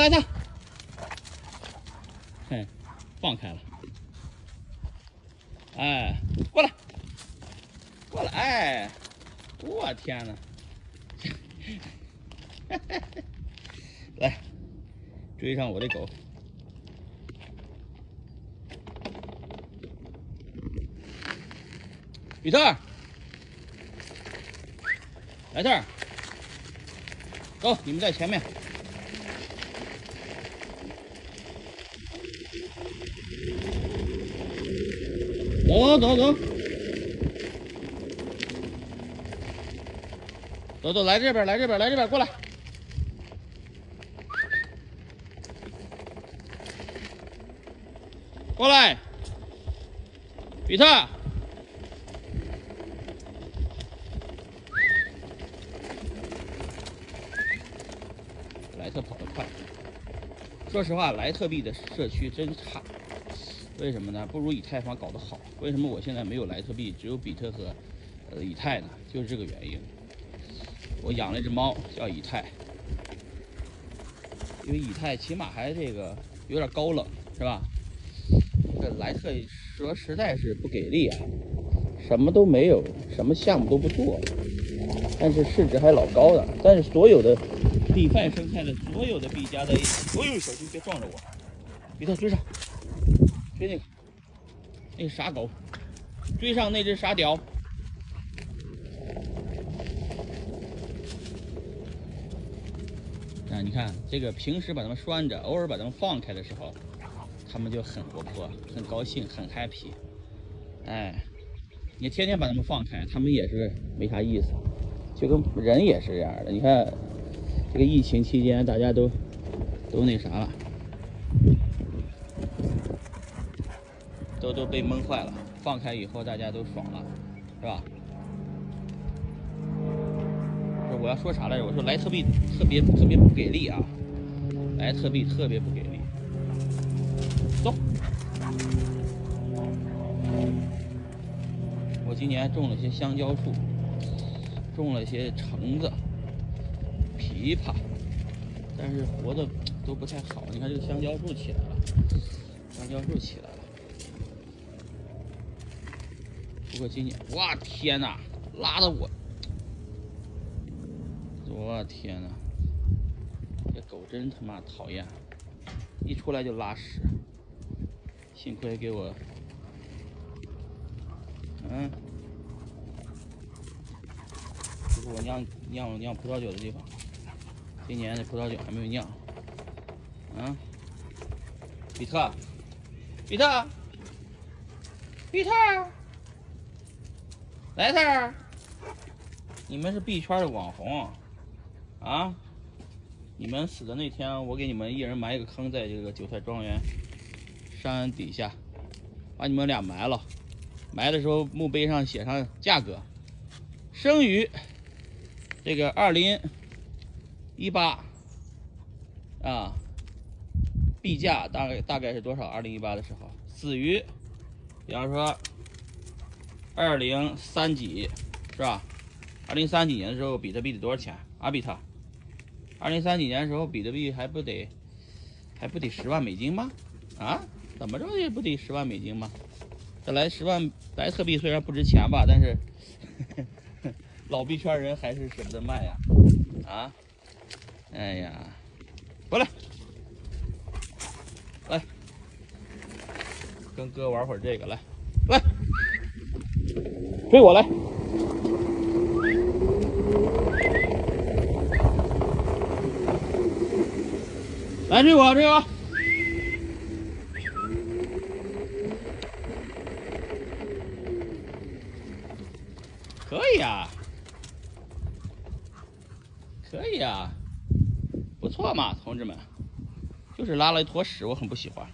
来它，嘿，放开了，哎，过来，过来，哎，我天哪，来，追上我的狗，比特，来这儿，走，你们在前面。走走走，走走，来这边，来这边，来这边，过来，过来，比特，莱特跑得快。说实话，莱特币的社区真差。为什么呢？不如以太坊搞得好。为什么我现在没有莱特币，只有比特和呃以太呢？就是这个原因。我养了一只猫叫以太，因为以太起码还这个有点高冷，是吧？这莱特说实在是不给力啊，什么都没有，什么项目都不做，但是市值还老高的。但是所有的币范生态的所有的币加在一起，哎呦，小心别撞着我！比特追上。追那个，那傻狗，追上那只傻屌。啊，你看这个平时把它们拴着，偶尔把它们放开的时候，它们就很活泼、很高兴、很 happy。哎，你天天把它们放开，它们也是没啥意思，就跟人也是这样的。你看这个疫情期间，大家都都那啥了。都都被闷坏了，放开以后大家都爽了，是吧？我要说啥来着？我说莱特币特别特别不给力啊，莱特币特别不给力。走，我今年种了些香蕉树，种了些橙子、枇杷，但是活的都不太好。你看这个香蕉树起来了，香蕉树起来了。不过今年，哇天哪，拉的我，我天哪，这狗真他妈讨厌，一出来就拉屎，幸亏给我，嗯，这是我酿酿酿葡萄酒的地方，今年的葡萄酒还没有酿，嗯，比特，比特，比特。来这儿，你们是币圈的网红啊！你们死的那天，我给你们一人埋一个坑，在这个韭菜庄园山底下，把你们俩埋了。埋的时候墓碑上写上价格，生于这个二零一八啊，币价大概大概是多少？二零一八的时候，死于，比方说。二零三几，是吧？二零三几年的时候，比特币得多少钱？阿，比特？二零三几年的时候，比特币还不得还不得十万美金吗？啊？怎么着也不得十万美金吗？这来十万莱特币虽然不值钱吧，但是 老币圈人还是舍不得卖呀。啊？哎呀，过来，来，跟哥玩会儿这个，来，来。追我来！来追我，追我！可以啊，可以啊，不错嘛，同志们，就是拉了一坨屎，我很不喜欢。